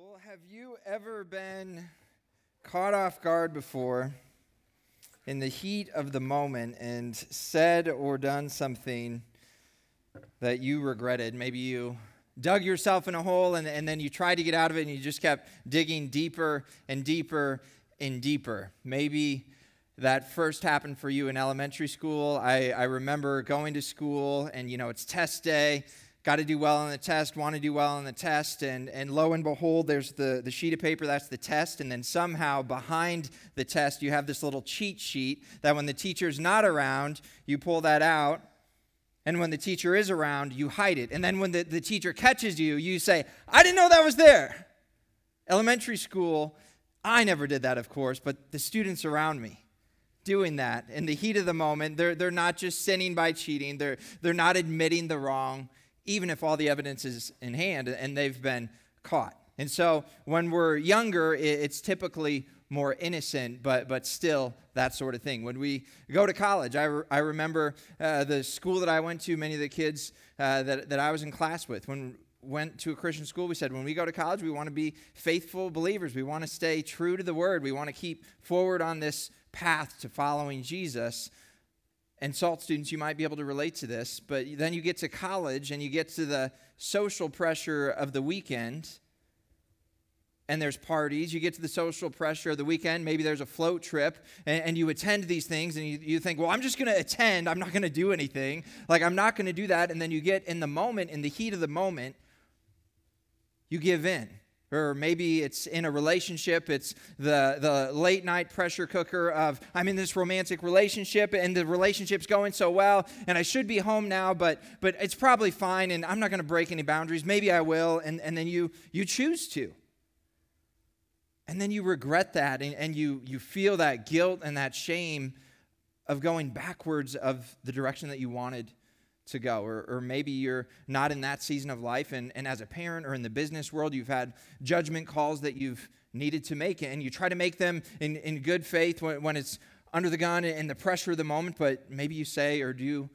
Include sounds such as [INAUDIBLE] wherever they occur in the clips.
Well, have you ever been caught off guard before in the heat of the moment and said or done something that you regretted? Maybe you dug yourself in a hole and, and then you tried to get out of it and you just kept digging deeper and deeper and deeper. Maybe that first happened for you in elementary school. I, I remember going to school and, you know, it's test day got to do well on the test, want to do well on the test, and, and lo and behold, there's the, the sheet of paper, that's the test, and then somehow behind the test, you have this little cheat sheet that when the teacher's not around, you pull that out, and when the teacher is around, you hide it. And then when the, the teacher catches you, you say, I didn't know that was there. Elementary school, I never did that, of course, but the students around me doing that in the heat of the moment. They're, they're not just sinning by cheating, they're, they're not admitting the wrong even if all the evidence is in hand and they've been caught. And so when we're younger, it's typically more innocent, but, but still that sort of thing. When we go to college, I, re- I remember uh, the school that I went to, many of the kids uh, that, that I was in class with. When went to a Christian school, we said when we go to college, we want to be faithful believers. We want to stay true to the word. We want to keep forward on this path to following Jesus and SALT students, you might be able to relate to this, but then you get to college and you get to the social pressure of the weekend, and there's parties. You get to the social pressure of the weekend, maybe there's a float trip, and, and you attend these things, and you, you think, well, I'm just going to attend. I'm not going to do anything. Like, I'm not going to do that. And then you get in the moment, in the heat of the moment, you give in or maybe it's in a relationship it's the, the late night pressure cooker of i'm in this romantic relationship and the relationship's going so well and i should be home now but but it's probably fine and i'm not going to break any boundaries. Maybe i will. And, and then you you choose to. And then you regret that and, and you you feel that guilt and that shame of going backwards of the direction that you wanted to go. Or, or maybe you're not in that season of life, and, and as a parent or in the business world, you've had judgment calls that you've needed to make, and you try to make them in, in good faith when, when it's under the gun and the pressure of the moment, but maybe you say or do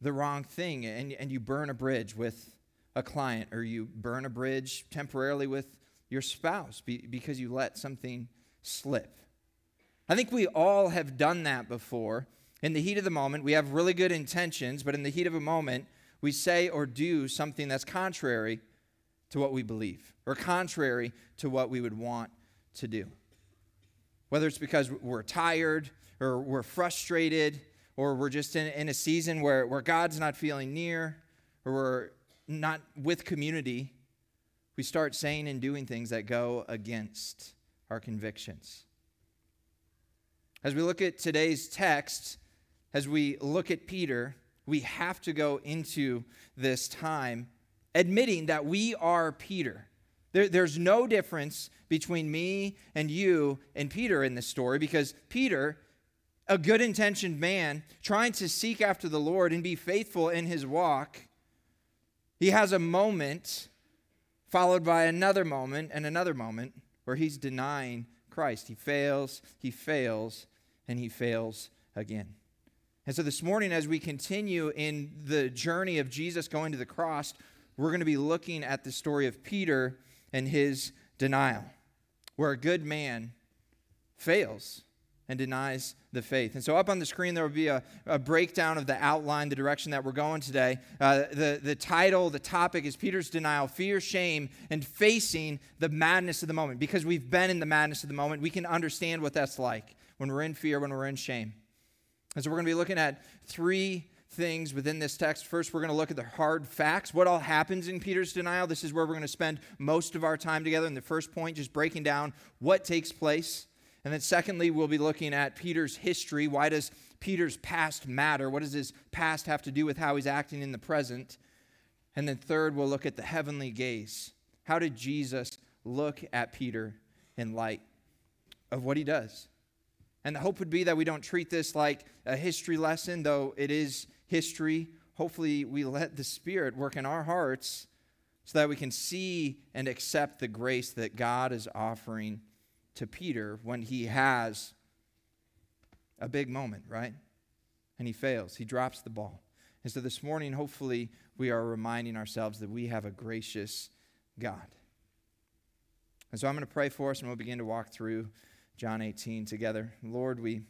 the wrong thing, and, and you burn a bridge with a client, or you burn a bridge temporarily with your spouse because you let something slip. I think we all have done that before. In the heat of the moment, we have really good intentions, but in the heat of a moment, we say or do something that's contrary to what we believe or contrary to what we would want to do. Whether it's because we're tired or we're frustrated or we're just in, in a season where, where God's not feeling near or we're not with community, we start saying and doing things that go against our convictions. As we look at today's text, as we look at Peter, we have to go into this time admitting that we are Peter. There, there's no difference between me and you and Peter in this story because Peter, a good intentioned man, trying to seek after the Lord and be faithful in his walk, he has a moment followed by another moment and another moment where he's denying Christ. He fails, he fails, and he fails again. And so this morning, as we continue in the journey of Jesus going to the cross, we're going to be looking at the story of Peter and his denial, where a good man fails and denies the faith. And so, up on the screen, there will be a, a breakdown of the outline, the direction that we're going today. Uh, the, the title, the topic is Peter's denial, fear, shame, and facing the madness of the moment. Because we've been in the madness of the moment, we can understand what that's like when we're in fear, when we're in shame. And so we're going to be looking at three things within this text. First, we're going to look at the hard facts. What all happens in Peter's denial? This is where we're going to spend most of our time together. In the first point, just breaking down what takes place. And then, secondly, we'll be looking at Peter's history. Why does Peter's past matter? What does his past have to do with how he's acting in the present? And then, third, we'll look at the heavenly gaze. How did Jesus look at Peter in light of what he does? And the hope would be that we don't treat this like a history lesson, though it is history. Hopefully, we let the Spirit work in our hearts so that we can see and accept the grace that God is offering to Peter when he has a big moment, right? And he fails, he drops the ball. And so this morning, hopefully, we are reminding ourselves that we have a gracious God. And so I'm going to pray for us and we'll begin to walk through John 18 together. Lord, we,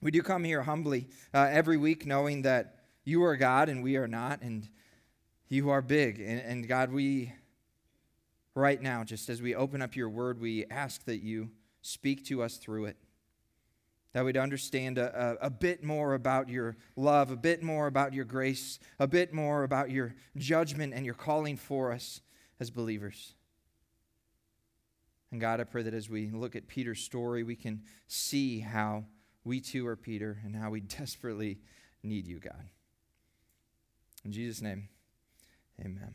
we do come here humbly uh, every week knowing that you are God and we are not, and you are big. And, and God, we, right now, just as we open up your word, we ask that you speak to us through it. That we'd understand a, a, a, bit more about your love, a bit more about your grace, a bit more about your judgment and your calling for us as believers. And God, I pray that as we look at Peter's story, we can see how we too are Peter and how we [LAUGHS] desperately need you, God. In Jesus' name, amen.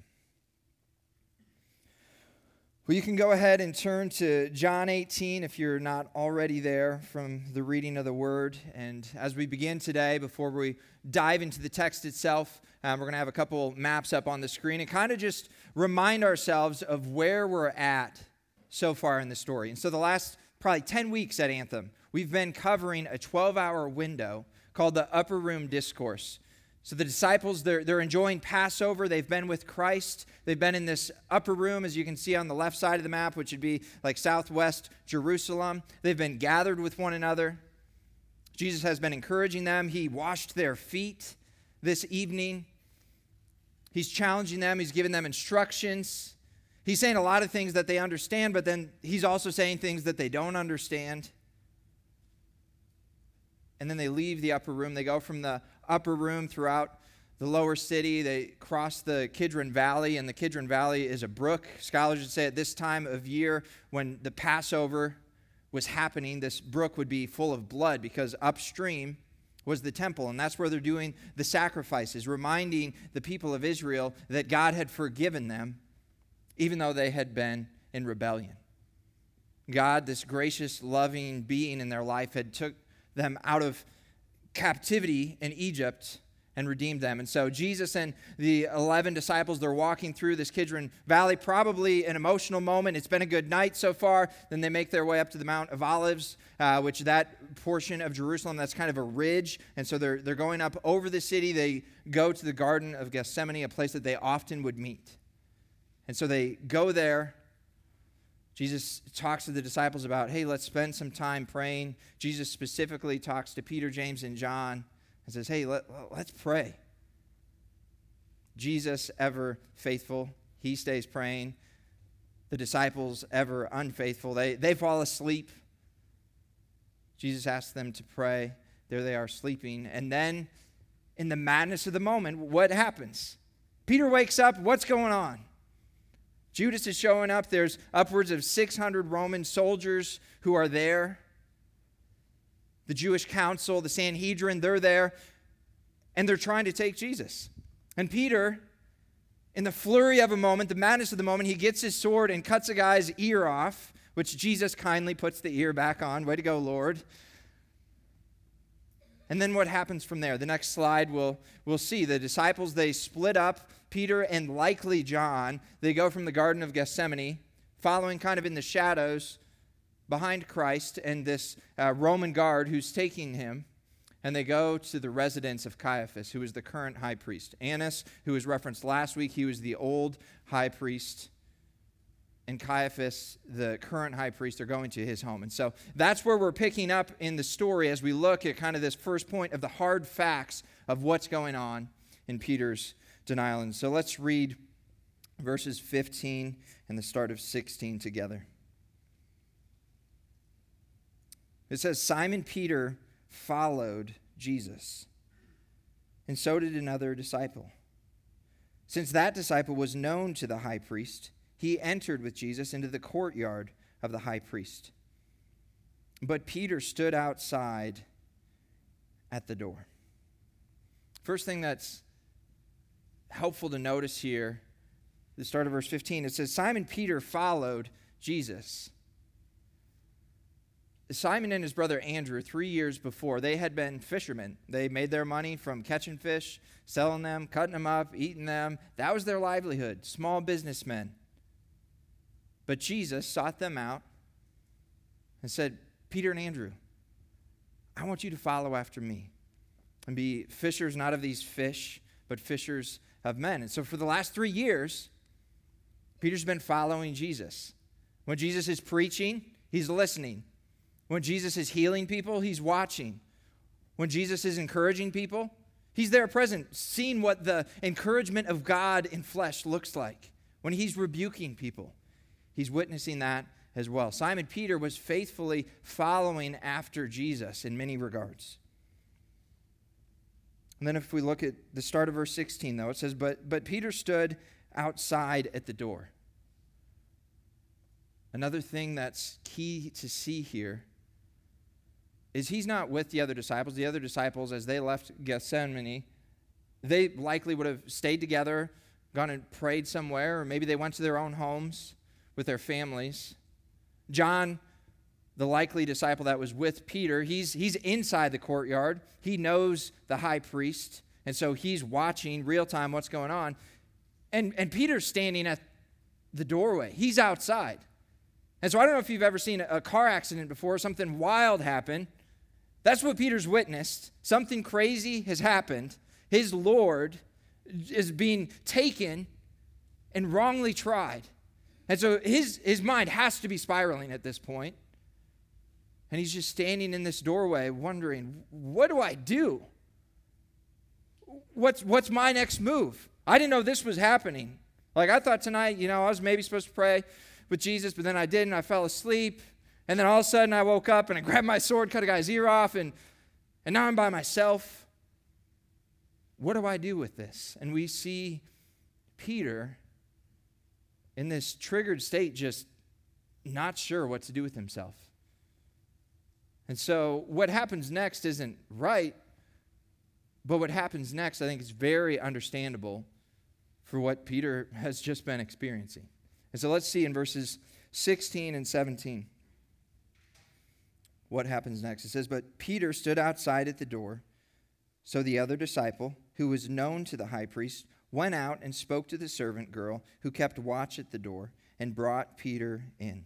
Well, you can go ahead and turn to John 18 if you're not already there from the reading of the word. And as we begin today, before we dive into the text itself, um, we're going to have a couple maps up on the screen and kind of just remind ourselves of where we're at so far in the story. And so, the last probably 10 weeks at Anthem, we've been covering a 12 hour window called the Upper Room Discourse. So the disciples, they're, they're enjoying Passover. They've been with Christ. They've been in this upper room, as you can see on the left side of the map, which would be like southwest Jerusalem. They've been gathered with one another. Jesus has been encouraging them. He washed their feet this evening. He's challenging them, he's giving them instructions. He's saying a lot of things that they understand, but then he's also saying things that they don't understand. And then they leave the upper room. They go from the upper room throughout the lower city. They cross the Kidron Valley, and the Kidron Valley is a brook. Scholars would say at this time of year, when the Passover was happening, this brook would be full of blood because upstream was the temple, and that's where they're doing the sacrifices, reminding the people of Israel that God had forgiven them even though they had been in rebellion. God, this gracious, loving being in their life, had took them out of captivity in Egypt and redeemed them. And so Jesus and the 11 disciples, they're walking through this Kidron Valley, probably an emotional moment. It's been a good night so far. Then they make their way up to the Mount of Olives, uh, which that portion of Jerusalem, that's kind of a ridge. And so they're, they're going up over the city. They go to the Garden of Gethsemane, a place that they often would meet. And so they go there. Jesus talks to the disciples about, hey, let's spend some time praying. Jesus specifically talks to Peter, James, and John and says, hey, let, let's pray. Jesus, ever faithful, he stays praying. The disciples, ever unfaithful, they, they fall asleep. Jesus asks them to pray. There they are sleeping. And then, in the madness of the moment, what happens? Peter wakes up. What's going on? Judas is showing up. There's upwards of 600 Roman soldiers who are there. The Jewish council, the Sanhedrin, they're there, and they're trying to take Jesus. And Peter, in the flurry of a moment, the madness of the moment, he gets his sword and cuts a guy's ear off, which Jesus kindly puts the ear back on. Way to go, Lord. And then what happens from there? The next slide we'll, we'll see. The disciples, they split up. Peter and likely John, they go from the Garden of Gethsemane, following kind of in the shadows behind Christ and this uh, Roman guard who's taking him. And they go to the residence of Caiaphas, who is the current high priest. Annas, who was referenced last week, he was the old high priest and Caiaphas, the current high priest, are going to his home. And so that's where we're picking up in the story as we look at kind of this first point of the hard facts of what's going on in Peter's denial. And so let's read verses 15 and the start of 16 together. It says, Simon Peter followed Jesus, and so did another disciple. Since that disciple was known to the high priest, he entered with Jesus into the courtyard of the high priest. But Peter stood outside at the door. First thing that's helpful to notice here, the start of verse 15, it says Simon Peter followed Jesus. Simon and his brother Andrew, three years before, they had been fishermen. They made their money from catching fish, selling them, cutting them up, eating them. That was their livelihood. Small businessmen. But Jesus sought them out and said, Peter and Andrew, I want you to follow after me and be fishers not of these fish, but fishers of men. And so for the last three years, Peter's been following Jesus. When Jesus is preaching, he's listening. When Jesus is healing people, he's watching. When Jesus is encouraging people, he's there present, seeing what the encouragement of God in flesh looks like. When he's rebuking people, he's witnessing that as well. Simon Peter was faithfully following after Jesus in many regards. And then if we look at the start of verse 16, though, it says, But, but Peter stood outside at the door. Another thing that's key to see here is he's not with the other disciples. The other disciples, as they left Gethsemane, they likely would have stayed together, gone and prayed somewhere, or maybe they went to their own homes with their families. John, the likely disciple that was with Peter, he's, he's inside the courtyard. He knows the high priest, and so he's watching real time what's going on. And, and Peter's standing at the doorway, he's outside. And so I don't know if you've ever seen a car accident before, something wild happen. That's what Peter's witnessed. Something crazy has happened. His Lord is being taken and wrongly tried. And so his, his mind has to be spiraling at this point. And he's just standing in this doorway wondering, what do I do? What's, what's my next move? I didn't know this was happening. Like, I thought tonight, you know, I was maybe supposed to pray with Jesus, but then I didn't. I fell asleep. And then all of a sudden I woke up and I [LAUGHS] grabbed my sword, cut a guy's ear off, and, and now I'm by myself. What do I do with this? And we see Peter in this triggered state, just not sure what to do with himself. And so what happens next isn't right, but what happens next, I think, is very understandable for what Peter [LAUGHS] has just been experiencing. And so let's see in verses 16 and 17 what happens next. It says, But Peter stood outside at the door. So the other disciple, who was known to the high priest, went out and spoke to the servant girl who kept watch at the door and brought Peter in.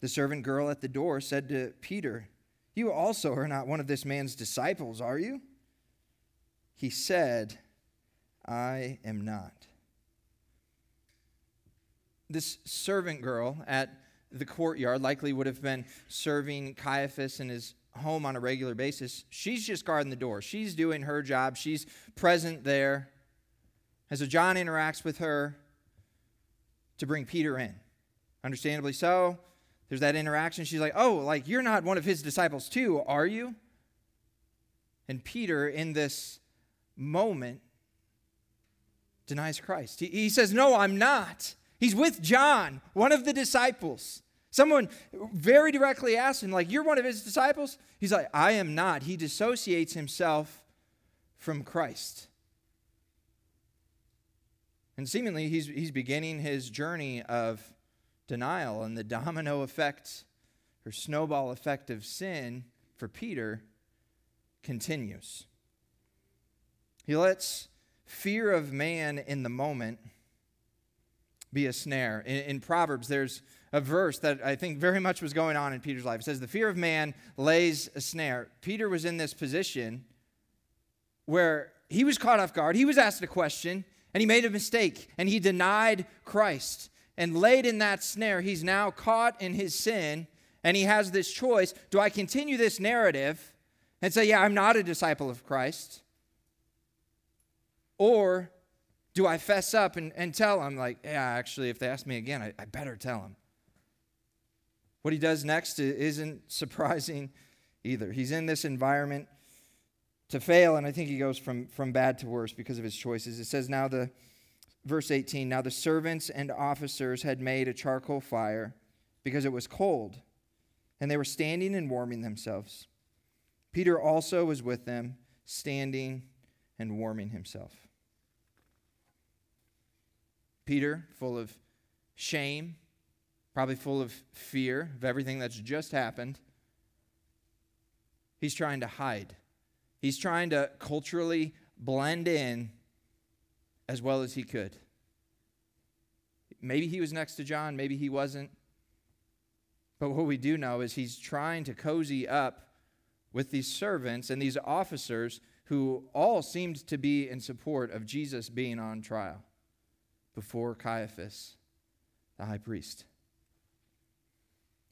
The servant girl at the door said to Peter, You also are not one of this man's disciples, are you? He said, I am not. This servant girl at the courtyard likely would have been serving Caiaphas in his home on a regular basis. She's just guarding the door. She's doing her job. She's present there. And so John interacts with her to bring Peter in. Understandably so. There's that interaction. She's like, Oh, like you're not one of his disciples too, are you? And Peter, in this moment, denies Christ. He, he says, No, I'm not. He's with John, one of the disciples. Someone very directly asks him, like, You're one of his disciples? He's like, I am not. He dissociates himself from Christ. And seemingly, he's, he's beginning his journey of denial and the domino effect or snowball effect of sin for Peter continues. He lets fear of man in the moment be a snare. In, in, Proverbs, there's a verse that I think very much was going on in Peter's life. It says, The fear of man lays a snare. Peter was in this position where he was caught off guard. He was asked a question, and he made a mistake and he denied Christ. And laid in that snare, he's now caught in his sin and he has this choice do I continue this narrative and say, yeah, I'm not a disciple of Christ? Or do I fess up and, and tell him, like, yeah, actually, if they ask me again, I, I better tell him? What he does next isn't [LAUGHS] surprising either. He's in this environment to fail, and I think he goes from, from bad to worse because of his choices. It says, Now the, verse 18, now the servants and officers had made a charcoal fire because it was cold, and they were standing and warming themselves. Peter also was with them, standing and warming himself. Peter, full of shame, probably full of fear of everything that's just happened, he's trying to hide He's trying to culturally blend in as well as he could. Maybe he was next to John, maybe he wasn't. But what we do know is he's trying to cozy up with these servants and these officers who all seemed to be in support of Jesus being on trial before Caiaphas, the high priest.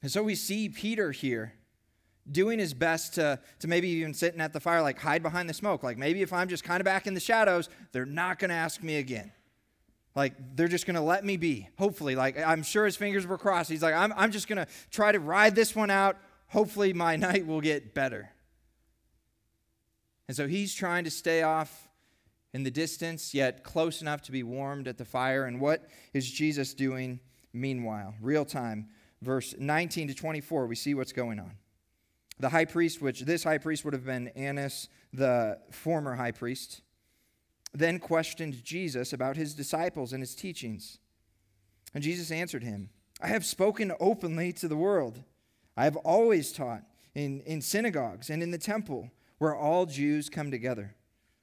And so we see Peter here doing his best to, to maybe even sitting at the fire, like hide behind the smoke. Like maybe if I'm just kind of back in the shadows, they're not going to ask me again. Like they're just going to let me be, hopefully. Like I'm sure his fingers were crossed. He's like, I'm, I'm just going to try to ride this one out. Hopefully my [LAUGHS] night will get better. And so he's trying to stay off in the distance, yet close enough to be warmed at the fire. And what is Jesus doing meanwhile? Real time. Verse 19 to 24, we see what's going on. The high priest, which this high priest would have been Annas, the former high priest, then questioned Jesus about his disciples and his teachings. And Jesus answered him, I have spoken openly to the world. I have always taught in, in synagogues and in the temple where all Jews come together.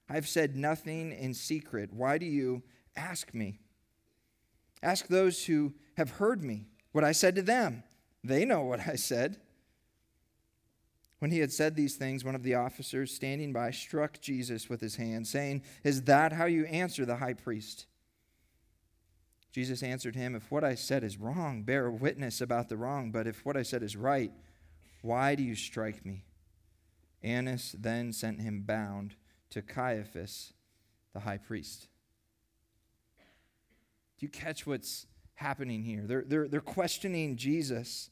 I have said nothing in secret. Why do you ask me? Ask those who have heard me what I said to them. They know what I said. When he had said these things, one of the officers standing by struck Jesus with his hand, saying, Is that how you answer the high priest? Jesus answered him, If what I said is wrong, bear witness about the wrong. But if what I said is right, why do you strike me? Annas then sent him bound to Caiaphas, the high priest. Do you catch what's happening here? They're, they're, they're questioning Jesus,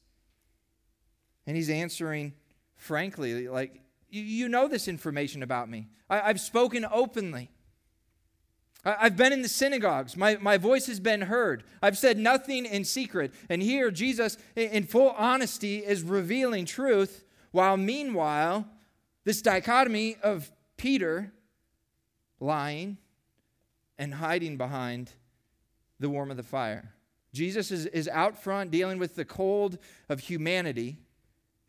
and he's answering frankly, like, you, know this information about me. I, I've spoken openly. I've been in the synagogues. My, my voice has been heard. I've said nothing in secret. And here, Jesus, in full honesty, is revealing truth, while meanwhile, this dichotomy of Peter lying and hiding behind the warmth of the fire. Jesus is, is out front dealing with the cold of humanity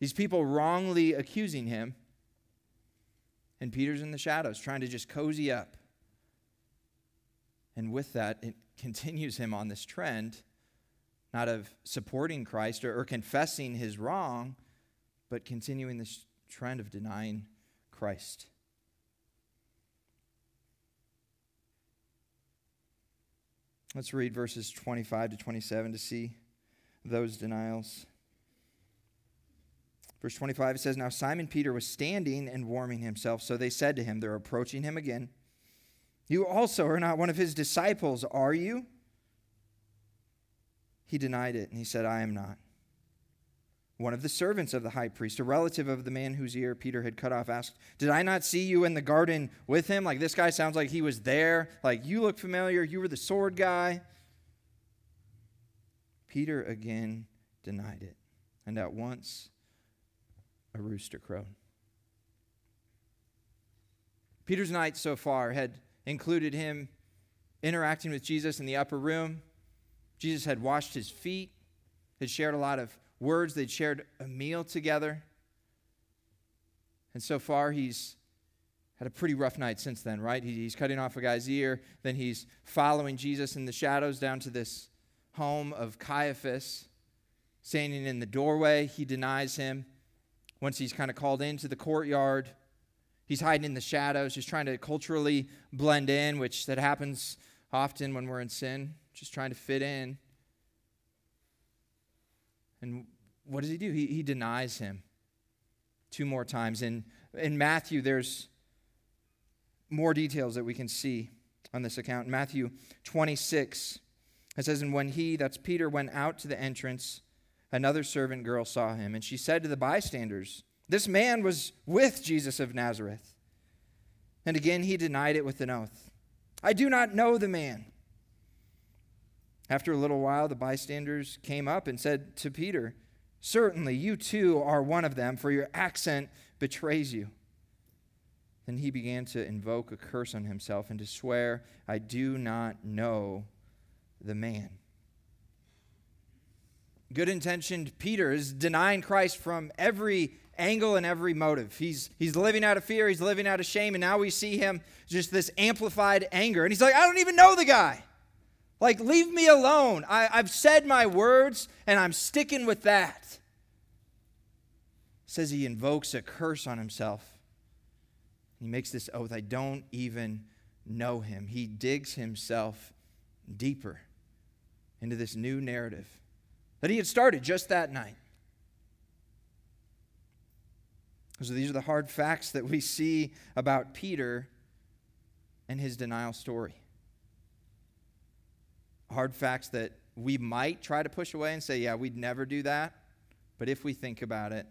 these people wrongly accusing him. And Peter's in the shadows, trying to just cozy up. And with that, it [LAUGHS] continues him on this trend, not of supporting Christ or, or confessing his wrong, but continuing this trend of denying Christ. Let's read verses 25 to 27 to see those denials. Verse 25 it says, Now Simon Peter was standing and warming himself. So they said to him, They're approaching him again. You also are not one of his disciples, are you? He denied it, and he said, I am not. One of the servants of the high priest, a relative of the man whose ear Peter had cut off, asked, Did I not see you in the garden with him? Like, this guy sounds like he was there. Like, you look familiar. You were the sword guy. Peter again denied it. And at once a rooster crowed. Peter's night so far had included him interacting with Jesus in the upper room. Jesus had washed his feet, had shared a lot of words, they'd shared a meal together. And so far, he's had a pretty rough night since then, right? He's cutting off a guy's ear, then he's following Jesus in the shadows down to this home of Caiaphas, standing in the doorway. He denies him once he's kind of called into the courtyard. He's hiding in the shadows, just trying to culturally blend in, which that happens often when we're in sin, just trying to fit in. And what does he do? He, he denies him two more times. In, in Matthew, there's more details that we can see on this account. In Matthew 26, it says, And when he, that's Peter, went out to the entrance, another servant girl saw him, and she said to the bystanders, This man was with Jesus of Nazareth. And again he denied it with an oath I do not know the man. After a little while, the bystanders came up and said to Peter, Certainly, you too are one of them, for your accent betrays you. Then he began to invoke a curse on himself and to swear, I do not know the man good intentioned Peter is denying Christ from every angle and every motive. He's, he's living out of fear, he's living out of shame, and now we see him just this amplified anger. And he's like, I don't even know the guy. Like, leave me alone. I, I've said my words, and I'm sticking with that. Says he invokes a curse on himself. He makes this oath I don't even know him. He digs himself deeper into this new narrative that he had started just that night. So these are the hard facts that we see about Peter and his denial story. Hard facts that we might try to push away and say, yeah, we'd never do that. But if we think about it,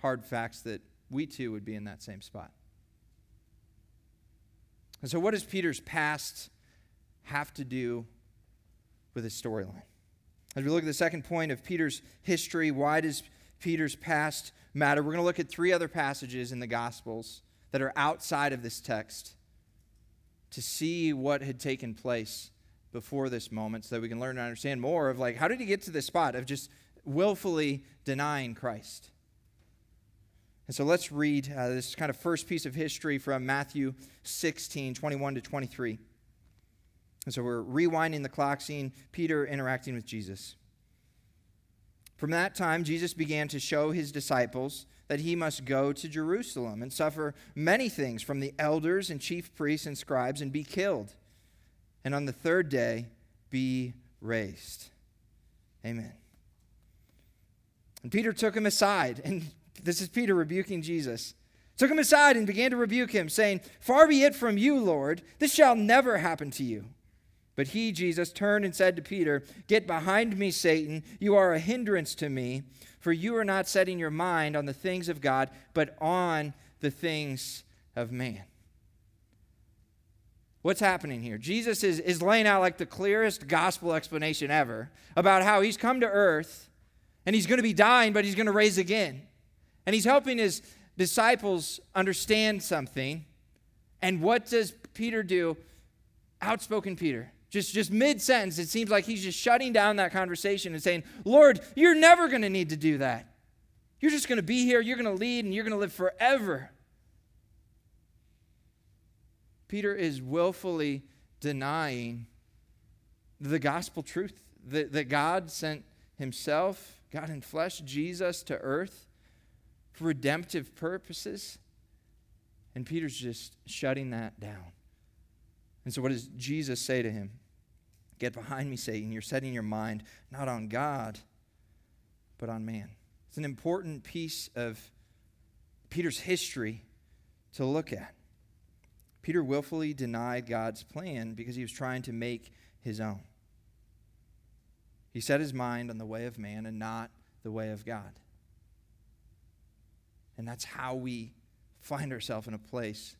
hard facts that we too would be in that same spot. And so, what does Peter's past have to do with his storyline? As we look at the second point of Peter's history, why does Peter's past matter? We're going to look at three other passages in the Gospels that are outside of this text to see what had taken place before this moment so that we can learn and understand more of like how did he get to this spot of just willfully denying Christ. And so let's read uh, this kind of first piece of history from Matthew 16, 21 to 23. And so we're rewinding the clock, seeing Peter interacting with Jesus. From that time, Jesus began to show his disciples that he must go to Jerusalem and suffer many things from the elders and chief priests and scribes and be killed, and on the third day be raised. Amen. And Peter took him aside, and this is Peter rebuking Jesus. Took him aside and began to rebuke him, saying, Far be it from you, Lord, this shall never happen to you. But he, Jesus, turned and said to Peter, Get behind me, Satan. You are a hindrance to me, for you are not setting your mind on the things of God, but on the things of man. What's happening here? Jesus is, is laying out like the clearest gospel explanation ever about how he's come to earth and he's going to be dying, but he's going to raise again. And he's helping his disciples understand something. And what does Peter do? Outspoken Peter. Just, just mid sentence, it seems like he's just shutting down that conversation and saying, Lord, you're never going to need to do that. You're just going to be here, you're going to lead, and you're going to live forever. Peter is willfully denying the gospel truth that, that God sent himself, God in flesh, Jesus to earth for redemptive purposes. And Peter's just shutting that down. And so, what does Jesus say to him? Get behind me, Satan. You're setting your mind not on God, but on man. It's an important piece of Peter's history to look at. Peter willfully denied God's plan because he was trying to make his own. He set his mind on the way of man and not the way of God. And that's how we find ourselves in a place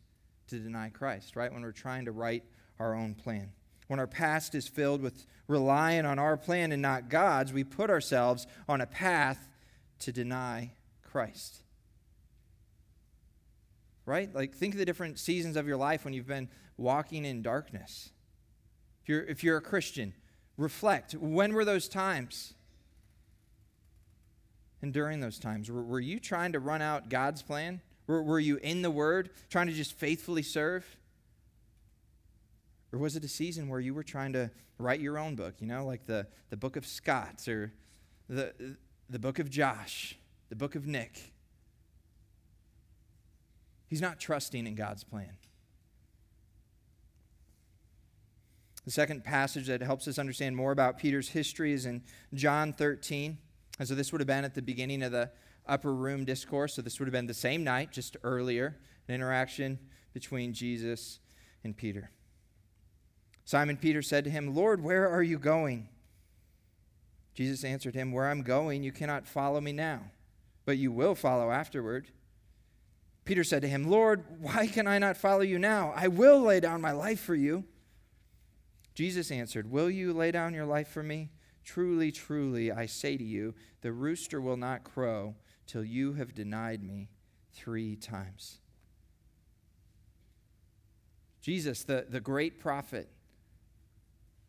to deny Christ, right? When we're trying to write our own plan. When our past is filled with relying on our plan and not God's, we put ourselves on a path to deny Christ. Right? Like, think of the different seasons of your life when you've been walking in darkness. If you're, if you're a Christian, reflect. When were those times? And during those times, were, were you trying to run out God's plan? Were, were you in the Word, trying to just faithfully serve? Or was it a season where you were trying to write your own book, you know, like the, the book of Scott or the, the book of Josh, the book of Nick? He's not trusting in God's plan. The second passage that helps us understand more about Peter's history is in John 13. And so this would have been at the beginning of the upper room discourse. So this would have been the same night, just earlier, an interaction between Jesus and Peter. Simon Peter said to him, Lord, where are you going? Jesus answered him, Where I'm going, you cannot follow me now, but you will follow afterward. Peter said to him, Lord, why can I not follow you now? I will lay down my life for you. Jesus answered, Will you lay down your life for me? Truly, truly, I say to you, the rooster will not crow till you have denied me three times. Jesus, the, the great prophet,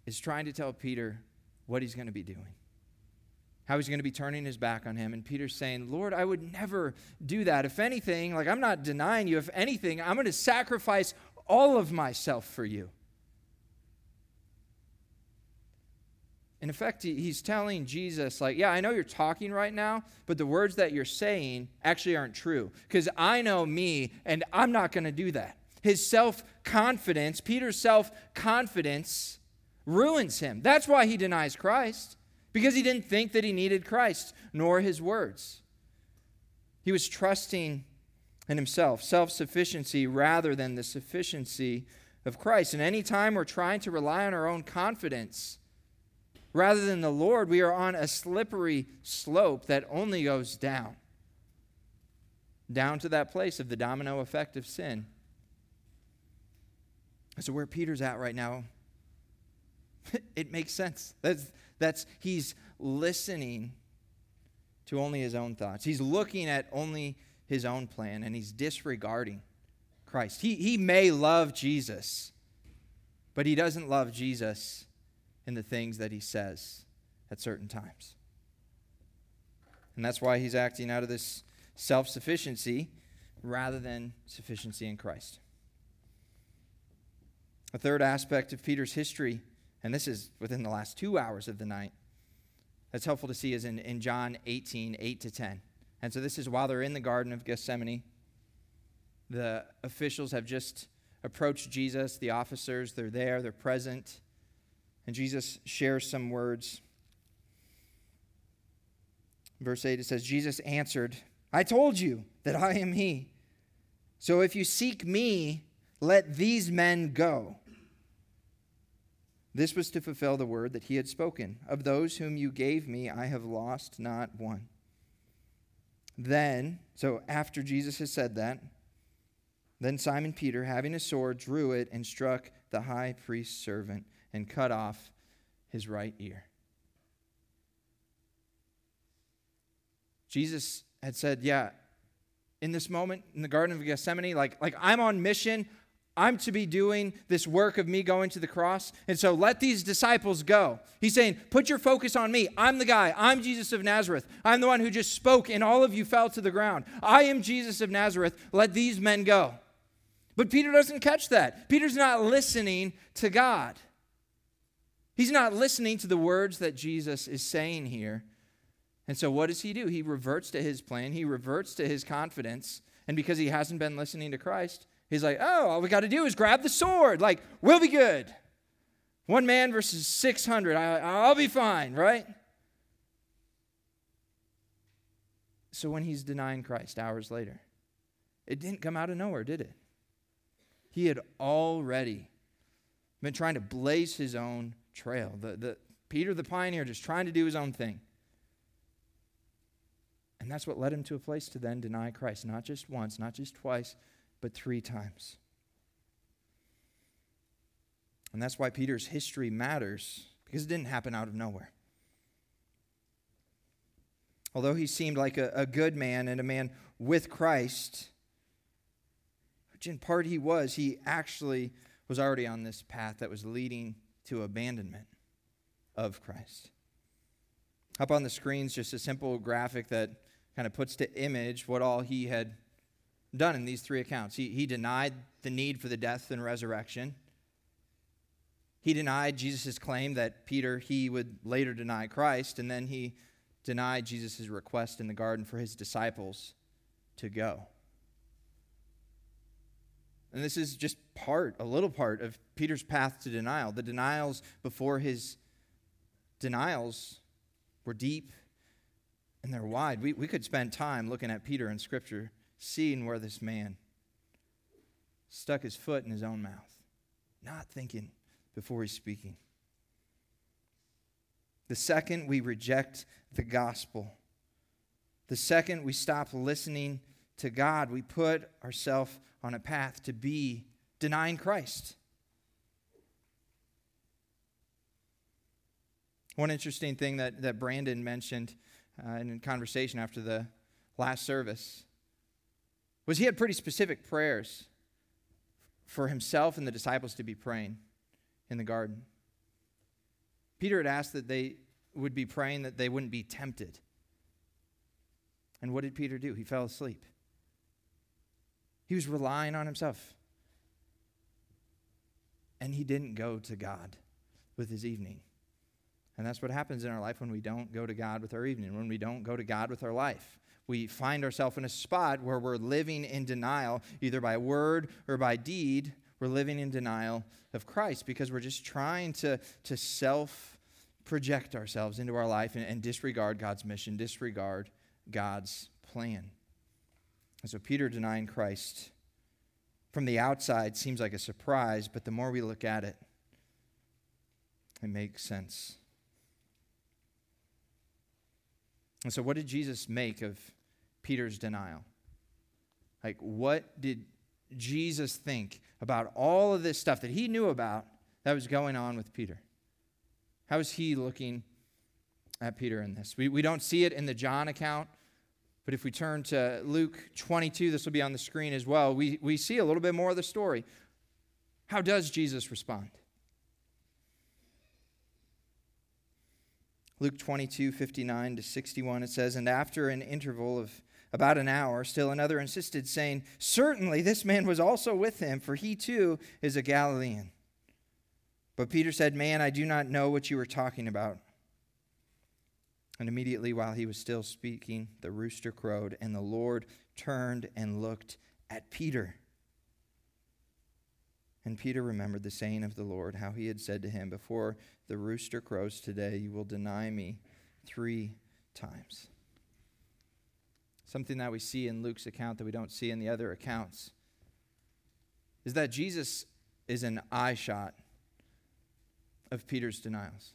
is trying to tell Peter what he's going to be doing, how he's going to be turning his back on him. And Peter's saying, Lord, I would never do that. If anything, like I'm not denying you, if anything, I'm going to sacrifice all of myself for you. In effect, he's telling Jesus, like, yeah, I know you're talking right now, but the words that you're saying actually aren't true. Because I know me, and I'm not going to do that. His self confidence, Peter's self confidence, ruins him. That's why he denies Christ, because he didn't think that he needed Christ, nor his words. He was trusting in himself, self sufficiency rather than the sufficiency of Christ. And anytime we're trying to rely on our own confidence rather than the Lord, we are on a slippery slope that only goes down. Down to that place of the domino effect of sin. So, where Peter's at right now, [LAUGHS] it makes sense. That's, that's, he's listening to only his own thoughts. He's looking at only his own plan and he's disregarding Christ. He, he may love Jesus, but he doesn't love Jesus in the things that he says at certain times. And that's why he's acting out of this self sufficiency rather than sufficiency in Christ. A third aspect of Peter's history, and this is within the last two hours of the night, that's helpful to see is in, in John 18, 8 to 10. And so this is while they're in the Garden of Gethsemane. The officials have just approached Jesus, the officers, they're there, they're present. And Jesus shares some words. Verse 8 it says, Jesus answered, I told you that I am he. So if you seek me, let these men go. This was to fulfill the word that he had spoken. Of those whom you gave me, I have lost not one. Then, so after Jesus has said that, then Simon Peter, having a sword, drew it and struck the high priest's servant and cut off his right ear. Jesus had said, Yeah, in this moment in the Garden of Gethsemane, like, like I'm on mission. I'm to be doing this work of me going to the cross. And so let these disciples go. He's saying, Put your focus on me. I'm the guy. I'm Jesus of Nazareth. I'm the one who just spoke, and all of you fell to the ground. I am Jesus of Nazareth. Let these men go. But Peter doesn't catch that. Peter's not listening to God. He's not listening to the words that Jesus is saying here. And so, what does he do? He reverts to his plan, he reverts to his confidence. And because he hasn't been listening to Christ, He's like, oh, all we got to do is grab the sword. Like, we'll be good. One man versus 600. I, I'll be fine, right? So when he's denying Christ hours later, it didn't come out of nowhere, did it? He had already been trying to blaze his own trail. The, the, Peter the pioneer just trying to do his own thing. And that's what led him to a place to then deny Christ, not just once, not just twice, but three times. And that's why Peter's history matters, because it didn't happen out of nowhere. Although he seemed like a, a good man and a man with Christ, which in part he was, he actually was already on this path that was leading to abandonment of Christ. Up on the screens, just a simple graphic that kind of puts to image what all he had done in these three accounts. He, he denied the need for the death and resurrection. He denied Jesus' claim that Peter, he would later deny Christ, and then he denied Jesus' request in the garden for his disciples to go. And this is just part, a little part of Peter's path to denial. The denials before his denials were deep and they're wide. We, we could spend time looking at Peter in Scripture seeing where this man stuck his foot in his own mouth, not thinking before he's speaking. The second we reject the gospel, the second we stop listening to God, we put ourselves on a path to be denying Christ. One interesting thing that, that Brandon mentioned uh, in conversation after the last service was he had pretty specific prayers for himself and the disciples to be praying in the garden. Peter had asked that they would be praying that they wouldn't be tempted. And what did Peter do? He fell asleep. He was relying on himself. And he didn't go to God with his evening. And that's what happens in our life when we don't go to God with our evening, when we don't go to God with our life we find ourselves in a spot where we're living in denial, either by word or by deed. We're living in denial of Christ because we're just trying to, to self project ourselves into our life and, and disregard God's mission, disregard God's plan. And so Peter denying Christ from the outside seems like a surprise, but the more we look at it, it makes sense. And so, what did Jesus make of Peter's denial? Like, what did Jesus think about all of this stuff that he knew about that was going on with Peter? How is he looking at Peter in this? We, we don't see it in the John account, but if we turn to Luke 22, this will be on the screen as well, we, we see a little bit more of the story. How does Jesus respond? Luke 22, 59 to 61, it says, And after an interval of about an hour, still another insisted, saying, Certainly this man was also with him, for he too is a Galilean. But Peter said, Man, I do not know what you are talking about. And immediately while he was still speaking, the rooster crowed, and the Lord turned and looked at Peter. And Peter remembered the saying of the Lord, how he had said to him, Before the rooster crows today, you will deny me three times. Something that we see in Luke's account that we don't see in the other accounts is that Jesus is an eye shot of Peter's denials.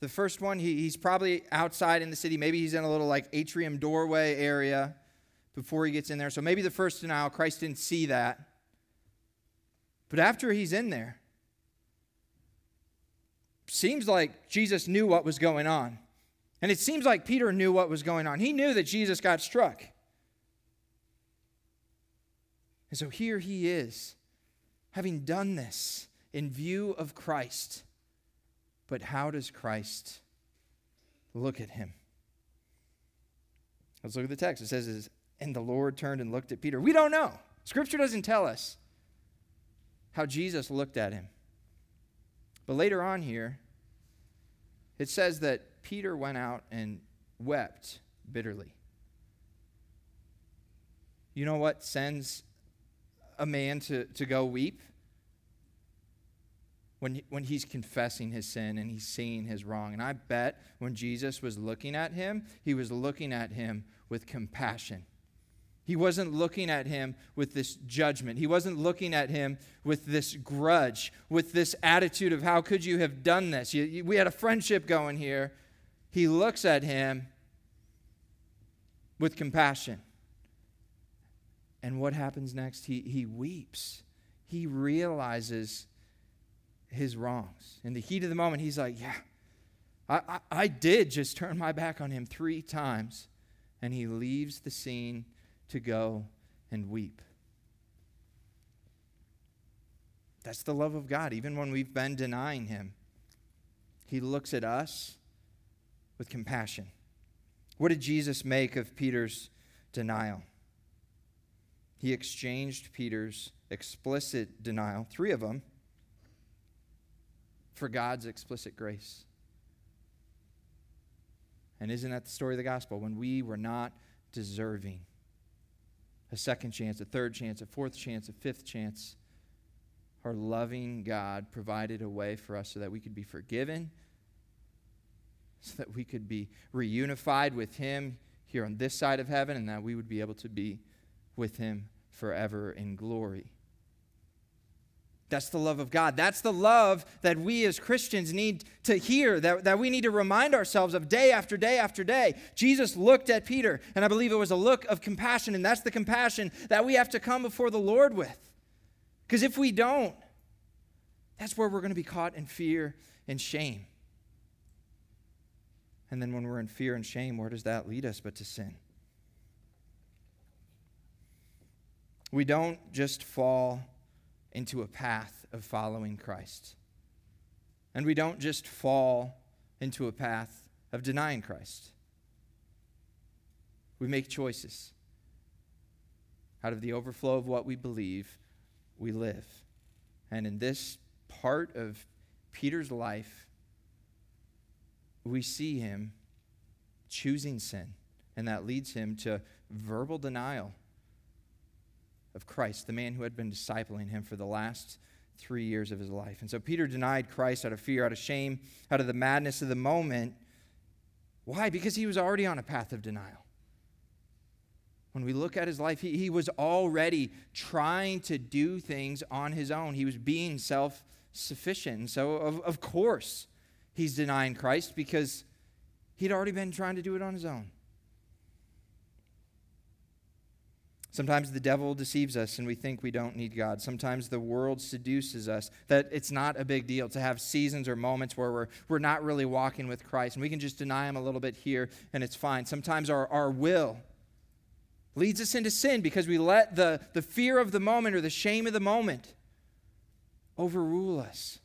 The first one, he, he's probably outside in the city. Maybe he's in a little like atrium doorway area before he gets in there. So maybe the first denial, Christ didn't see that. But after he's in there, seems like Jesus knew what was going on. And it seems like Peter knew what was going on. He knew that Jesus got struck. And so here he is, having done this in view of Christ. But how does Christ look at him? Let's look at the text. It says, And the Lord turned and looked at Peter. We don't know. Scripture doesn't tell us how Jesus looked at him. But later on here, it says that Peter went out and wept bitterly. You know what sends a man to, to go weep? When, when he's confessing his sin and he's seeing his wrong. And I bet when Jesus was looking at him, he was looking at him with compassion. He wasn't looking at him with this judgment. He wasn't looking at him with this grudge, with this attitude of, How could you have done this? We had a friendship going here. He looks at him with compassion. And what happens next? He, he weeps. He realizes his wrongs. In the heat of the moment, he's like, Yeah, I, I, I did just turn my back on him three times. And he leaves the scene to go and weep. That's the love of God, even when we've been denying Him. He looks at us with compassion. What did Jesus make of Peter's denial? He exchanged Peter's explicit denial, three of them, for God's explicit grace. And isn't that the story of the gospel? When we were not deserving, a second chance, a third chance, a fourth chance, a fifth chance. Our loving God provided a way for us so that we could be forgiven, so that we could be reunified with Him here on this side of heaven, and that we would be able to be with Him forever in glory. That's the love of God. That's the love that we as Christians need to hear, that, that we need to remind ourselves of day after day after day. Jesus looked at Peter, and I believe it was a look of compassion, and that's the compassion that we have to come before the Lord with. Because if we don't, that's where we're going to be caught in fear and shame. And then when we're in fear and shame, where does that lead us but to sin? We don't just fall into a path of following Christ. And we don't just fall into a path of denying Christ. We make choices. Out of the overflow of what we believe, we live. And in this part of Peter's life, we see him choosing sin, and that leads him to verbal denial of Christ, the man who had been discipling him for the last three years of his life. And so Peter denied Christ out of fear, out of shame, out of the madness of the moment. Why? Because he was already on a path of denial. when we look at his life, he, he was already trying to do things on his own. He was being self sufficient. So, of, of course, he's denying Christ because he'd already been trying to do it on his own. Sometimes the devil deceives us and we think we don't need God. Sometimes the world seduces us that it's not a big deal to have seasons or moments where we're, we're not really walking with Christ and we can just deny Him a little bit here and it's fine. Sometimes our, our will leads us into sin because we let the, the fear of the moment or the shame of the moment overrule us.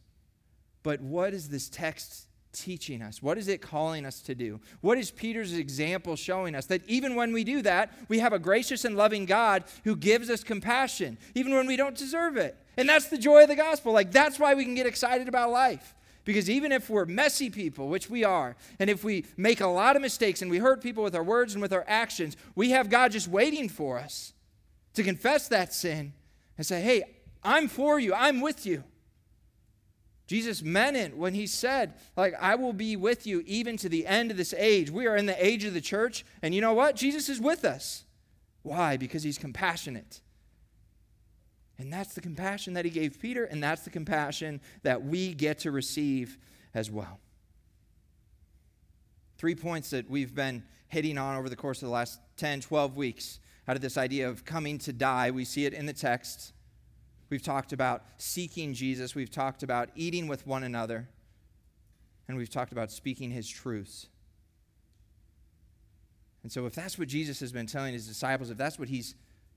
But what is this text teaching us? What is it calling us to do? What is Peter's example showing us? That even when we do that, we have a gracious and loving God who gives us compassion, even when we don't deserve it. And that's the joy of the gospel. Like, that's why we can get excited about life. Because even if we're messy people, which we are, and if we make a lot of mistakes and we hurt people with our words and with our actions, we have God just waiting for us to confess that sin and say, hey, I'm for you, I'm with you. Jesus meant it when he said, like, I will be with you even to the end of this age. We are in the age of the church, and you know what? Jesus is with us. Why? Because he's compassionate. And that's the compassion that he gave Peter, and that's the compassion that we get to receive as well. Three points that we've been hitting on over the course of the last 10, 12 weeks out of this idea of coming to die. We see it in the text. We've talked about seeking Jesus. We've talked about eating with one another. And we've talked about speaking his truths. And so, if that's what Jesus has been telling his disciples, if that's what he's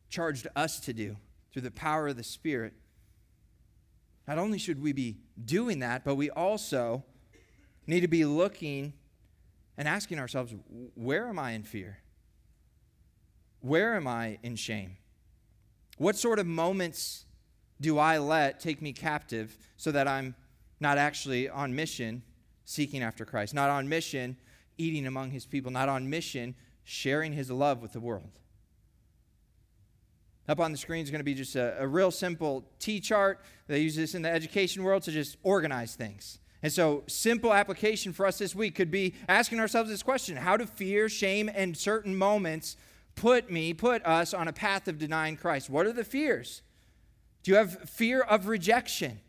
charged us to do through the power of the Spirit, not only should we be doing that, but we also need to be looking and asking ourselves where am I in fear? Where am I in shame? What sort of moments do I let take me captive so that I'm not actually on mission seeking after Christ, not on mission eating among his people, not on mission sharing his love with the world? Up on the screen is going to be just a, a real simple T chart. They use this in the education world to just organize things. And so, simple application for us this week could be asking ourselves this question How do fear, shame, and certain moments put me, put us on a path of denying Christ? What are the fears? Do you have fear of rejection?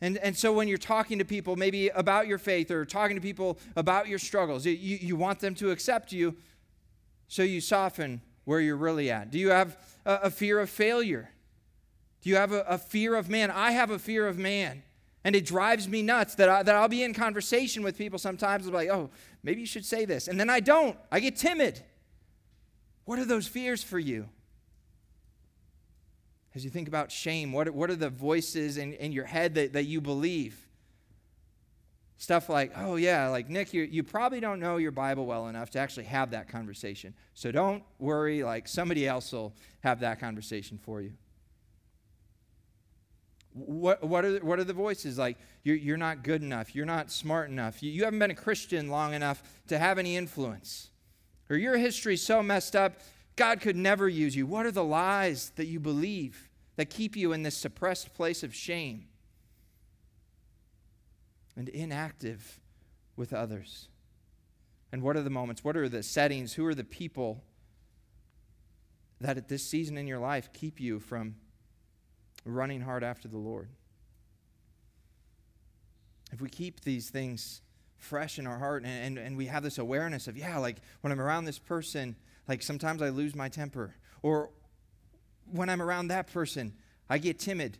And, and so when you're talking to people maybe about your faith or talking to people about your struggles, you, you want them to accept you, so you soften where you're really at. Do you have a, a fear of failure? Do you have a, a, fear of man? I have a fear of man. And it drives me nuts that, I, that I'll be in conversation with people sometimes and be like, oh, maybe you should say this. And then I don't. I get timid. What are those fears for you? As you think about shame, what, what are the voices in, in your head that, that you believe? Stuff like, oh, yeah, like Nick, you, you probably don't know your Bible well enough to actually have that conversation. So don't worry, like somebody else will have that conversation for you. What, what, are, what are the voices? Like, you're, you're not good enough. You're not smart enough. You, you haven't been a Christian long enough to have any influence. Or your history's so messed up, God could never use you? What are the lies that you believe that keep you in this suppressed place of shame and inactive with others? And what are the moments? What are the settings? Who are the people that at this season in your life keep you from running hard after the Lord? If we keep these things fresh in our heart and, and, and we have this awareness of, yeah, like when I'm around this person, like sometimes I lose my temper. Or when I'm around that person, I get timid.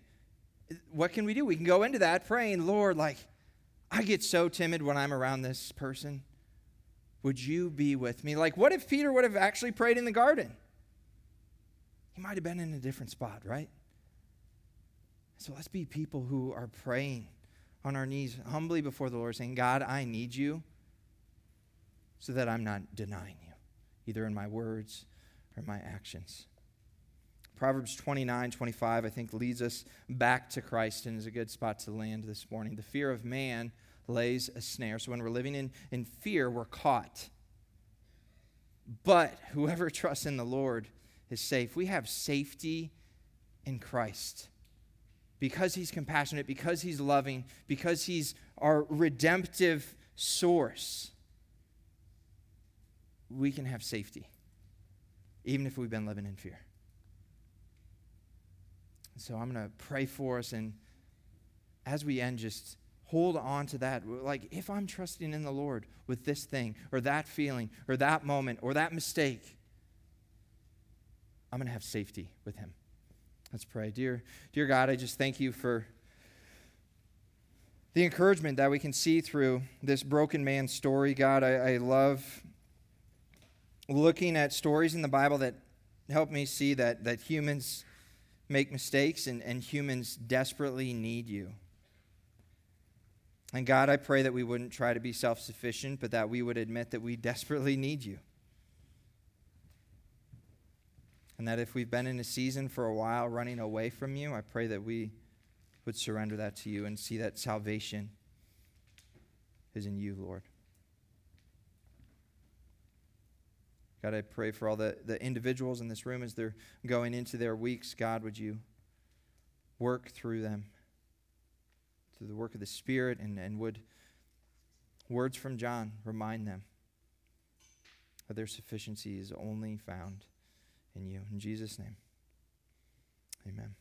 What can we do? We can go into that praying, Lord, like, I get so timid when I'm around this person. Would you be with me? Like, what if Peter would have actually prayed in the garden? He might have been in a different spot, right? So let's be people who are praying on our knees humbly before the Lord, saying, God, I need you so that I'm not denying you either in my words or my actions. Proverbs 29 25, I think, leads us back to Christ and is a good spot to land this morning. The fear of man lays a snare. So when we're living in, in fear, we're caught. But whoever trusts in the Lord is safe. We have safety in Christ because he's compassionate, because he's loving, because he's our redemptive source we can have safety. even if we've been living in fear. So I'm going to pray for us. And as we end, just hold on to that. Like, if I'm trusting in the Lord with this thing, or that feeling, or that moment, or that mistake, I'm going to have safety with Him. Let's pray. Dear, dear God, I just thank you for the encouragement that we can see through this broken man's story. God, I, I love looking at stories in the Bible that help me see that, that humans make mistakes and, and humans desperately need you. And God, I pray that we wouldn't try to be self sufficient, but that we would admit that we [LAUGHS] desperately need you. And that if we've been in a season for a while running away from you, I pray that we would surrender that to you and see that salvation is in you, Lord. God, I pray for all the, the individuals in this room as they're going into their weeks. God, would you work through them, through the work of the Spirit, and, and would words from John remind them that their sufficiency is only found in you. In Jesus' name, amen.